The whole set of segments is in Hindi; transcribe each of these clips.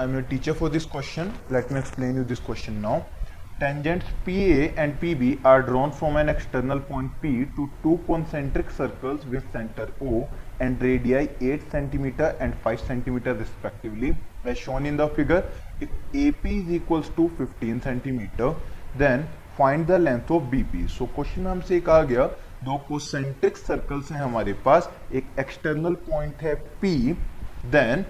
I am a teacher for this question let me explain you this question now tangents P A and P B are drawn from an external point P to two concentric circles with centre O and radii eight centimetre and five centimetre respectively as shown in the figure if A P is equals to fifteen centimetre then find the length of B P so question हमसे एक आ गया। दो कोसेंट्रिक सर्कल्स हैं हमारे पास। एक एक्सटर्नल पॉइंट है P then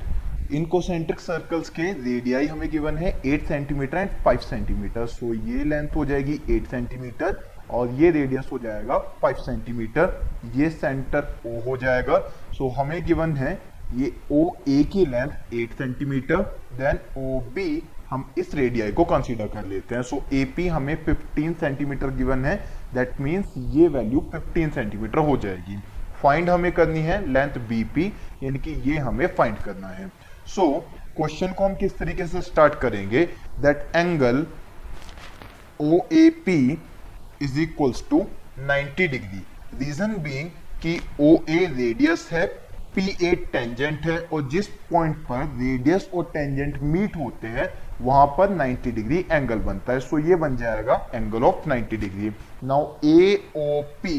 in concentric circles के रेडियाई हमें गिवन है 8 सेंटीमीटर एंड 5 सेंटीमीटर सो ये लेंथ हो जाएगी 8 सेंटीमीटर और ये रेडियस हो जाएगा 5 सेंटीमीटर ये सेंटर ओ हो जाएगा. सो so, हमें गिवन है ये ओ ए की length 8 centimetre then O B हम इस रेडियाई को कंसीडर कर लेते हैं. सो ए पी हमें 15 सेंटीमीटर गिवन है. दैट मीन्स ये वैल्यू 15 सेंटीमीटर हो जाएगी. फाइंड हमें करनी है लेंथ बी पी यानी कि ये हमें फाइंड करना है. सो क्वेश्चन को हम किस तरीके से स्टार्ट करेंगे? That angle O A P is equals to 90 degree reason being कि ओ ए रेडियस है पी ए टेंजेंट है, और जिस पॉइंट पर रेडियस और टेंजेंट मीट होते हैं, वहाँ पर 90 डिग्री एंगल बनता है। सो so, ये बन जाएगा angle of 90 degree now A O P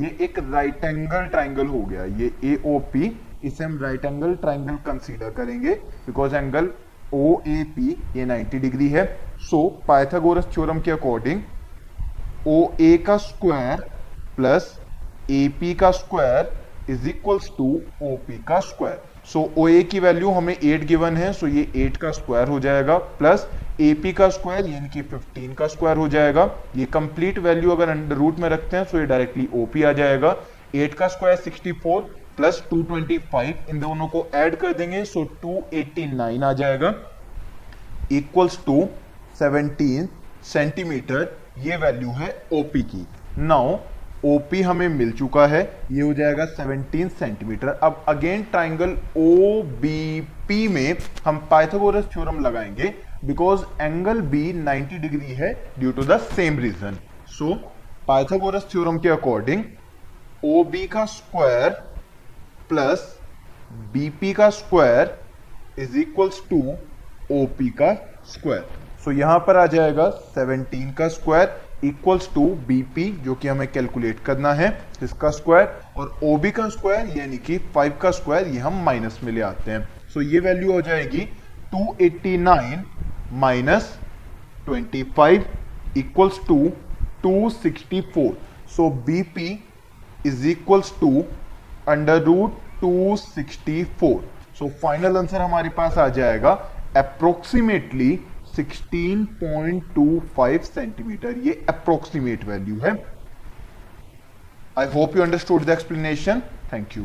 ये एक राइट एंगल ट्राइंगल हो गया। ये ए ओ पी इसे हम राइट एंगल ट्राइंगल कंसीडर करेंगे because angle O A P ये 90 डिग्री है। सो पाइथागोरस थ्योरम के अकॉर्डिंग ओ ए का स्क्वायर प्लस ए पी का square is equals to O P का स्क्वायर सो ओ ए की वैल्यू हमें 8 गिवन है सो so ये 8 का स्क्वायर हो जाएगा प्लस ए पी का स्क्वायर यानी कि 15 का स्क्वायर हो जाएगा। ये कंप्लीट वैल्यू अगर अंडर रूट में रखते हैं सो so ये डायरेक्टली ओ पी आ जाएगा। 8 का स्क्वायर 64 प्लस 225 इन दोनों को ऐड कर देंगे सो 289 आ जाएगा इक्वल्स टू 17 सेंटीमीटर ये वैल्यू है ओपी की। नाउ ओपी हमें मिल चुका है, ये हो जाएगा 17 सेंटीमीटर अब again triangle O B P में हम पाइथागोरस थ्योरम लगाएँगे बिकॉज़ एंगल बी 90 डिग्री है due to the same reason so Pythagoras theorem के अकॉर्डिंग ओ बी का स्क्वायर प्लस बीपी का square is equals to OP का स्क्वायर सो यहाँ पर आ जाएगा 17 का स्क्वायर इक्वल्स टू बीपी जो कि हमें कैलकुलेट करना है इसका स्क्वायर और ओबी का स्क्वायर यानी कि 5 का स्क्वायर ये हम माइनस में ले आते हैं. सो so, ये वैल्यू हो जाएगी 289 minus 25 equals to 264 so BP is equals to under root two sixty four so final answer हमारे पास आ जाएगा अप्रोक्सीमेटली 16.25 सेंटीमीटर ये अप्रोक्सीमेट वैल्यू है। I hope you understood the explanation thank you